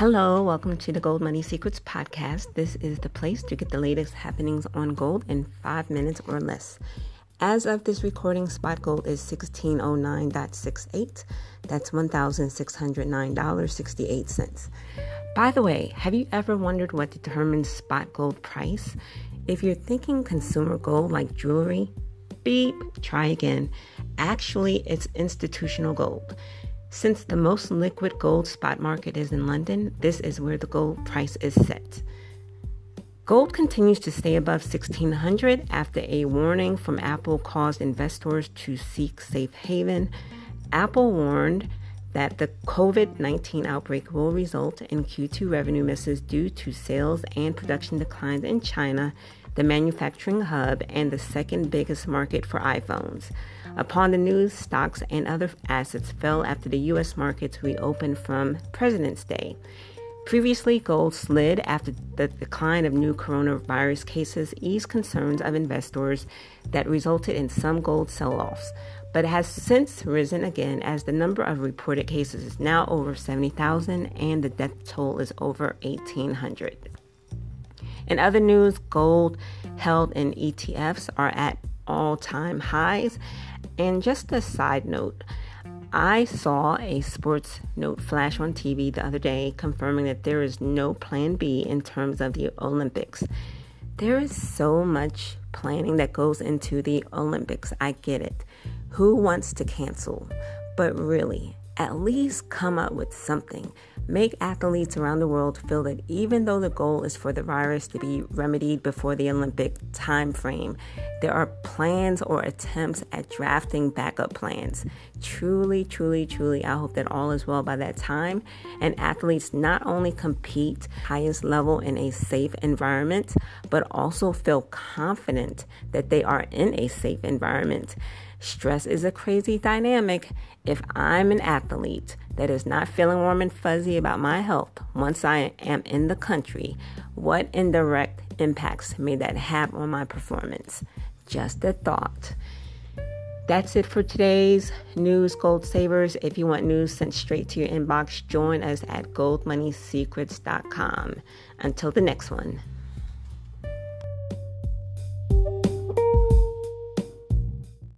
Hello, welcome to the Gold Money Secrets podcast. This is the place to get the latest happenings on gold in five minutes or less. As of this recording, spot gold is 1609.68. That's $1,609.68. By the way, have you ever wondered what determines spot gold price? If you're thinking consumer gold like jewelry, beep, try again. Actually, it's institutional gold. Since the most liquid gold spot market is in London, this is where the gold price is set. Gold continues to stay above 1600 after a warning from Apple caused investors to seek safe haven. Apple warned that the COVID 19 outbreak will result in Q2 revenue misses due to sales and production declines in China, the manufacturing hub, and the second biggest market for iPhones. Upon the news, stocks and other assets fell after the U.S. markets reopened from President's Day. Previously, gold slid after the decline of new coronavirus cases eased concerns of investors that resulted in some gold sell offs, but has since risen again as the number of reported cases is now over 70,000 and the death toll is over 1,800. In other news, gold held in ETFs are at all time highs. And just a side note, I saw a sports note flash on TV the other day confirming that there is no plan B in terms of the Olympics. There is so much planning that goes into the Olympics. I get it. Who wants to cancel? But really, at least come up with something. Make athletes around the world feel that even though the goal is for the virus to be remedied before the Olympic time frame, there are plans or attempts at drafting backup plans. Truly, truly, truly, I hope that all is well by that time and athletes not only compete highest level in a safe environment, but also feel confident that they are in a safe environment. Stress is a crazy dynamic. If I'm an athlete that is not feeling warm and fuzzy about my health once I am in the country, what indirect impacts may that have on my performance? Just a thought. That's it for today's News Gold Savers. If you want news sent straight to your inbox, join us at goldmoneysecrets.com. Until the next one.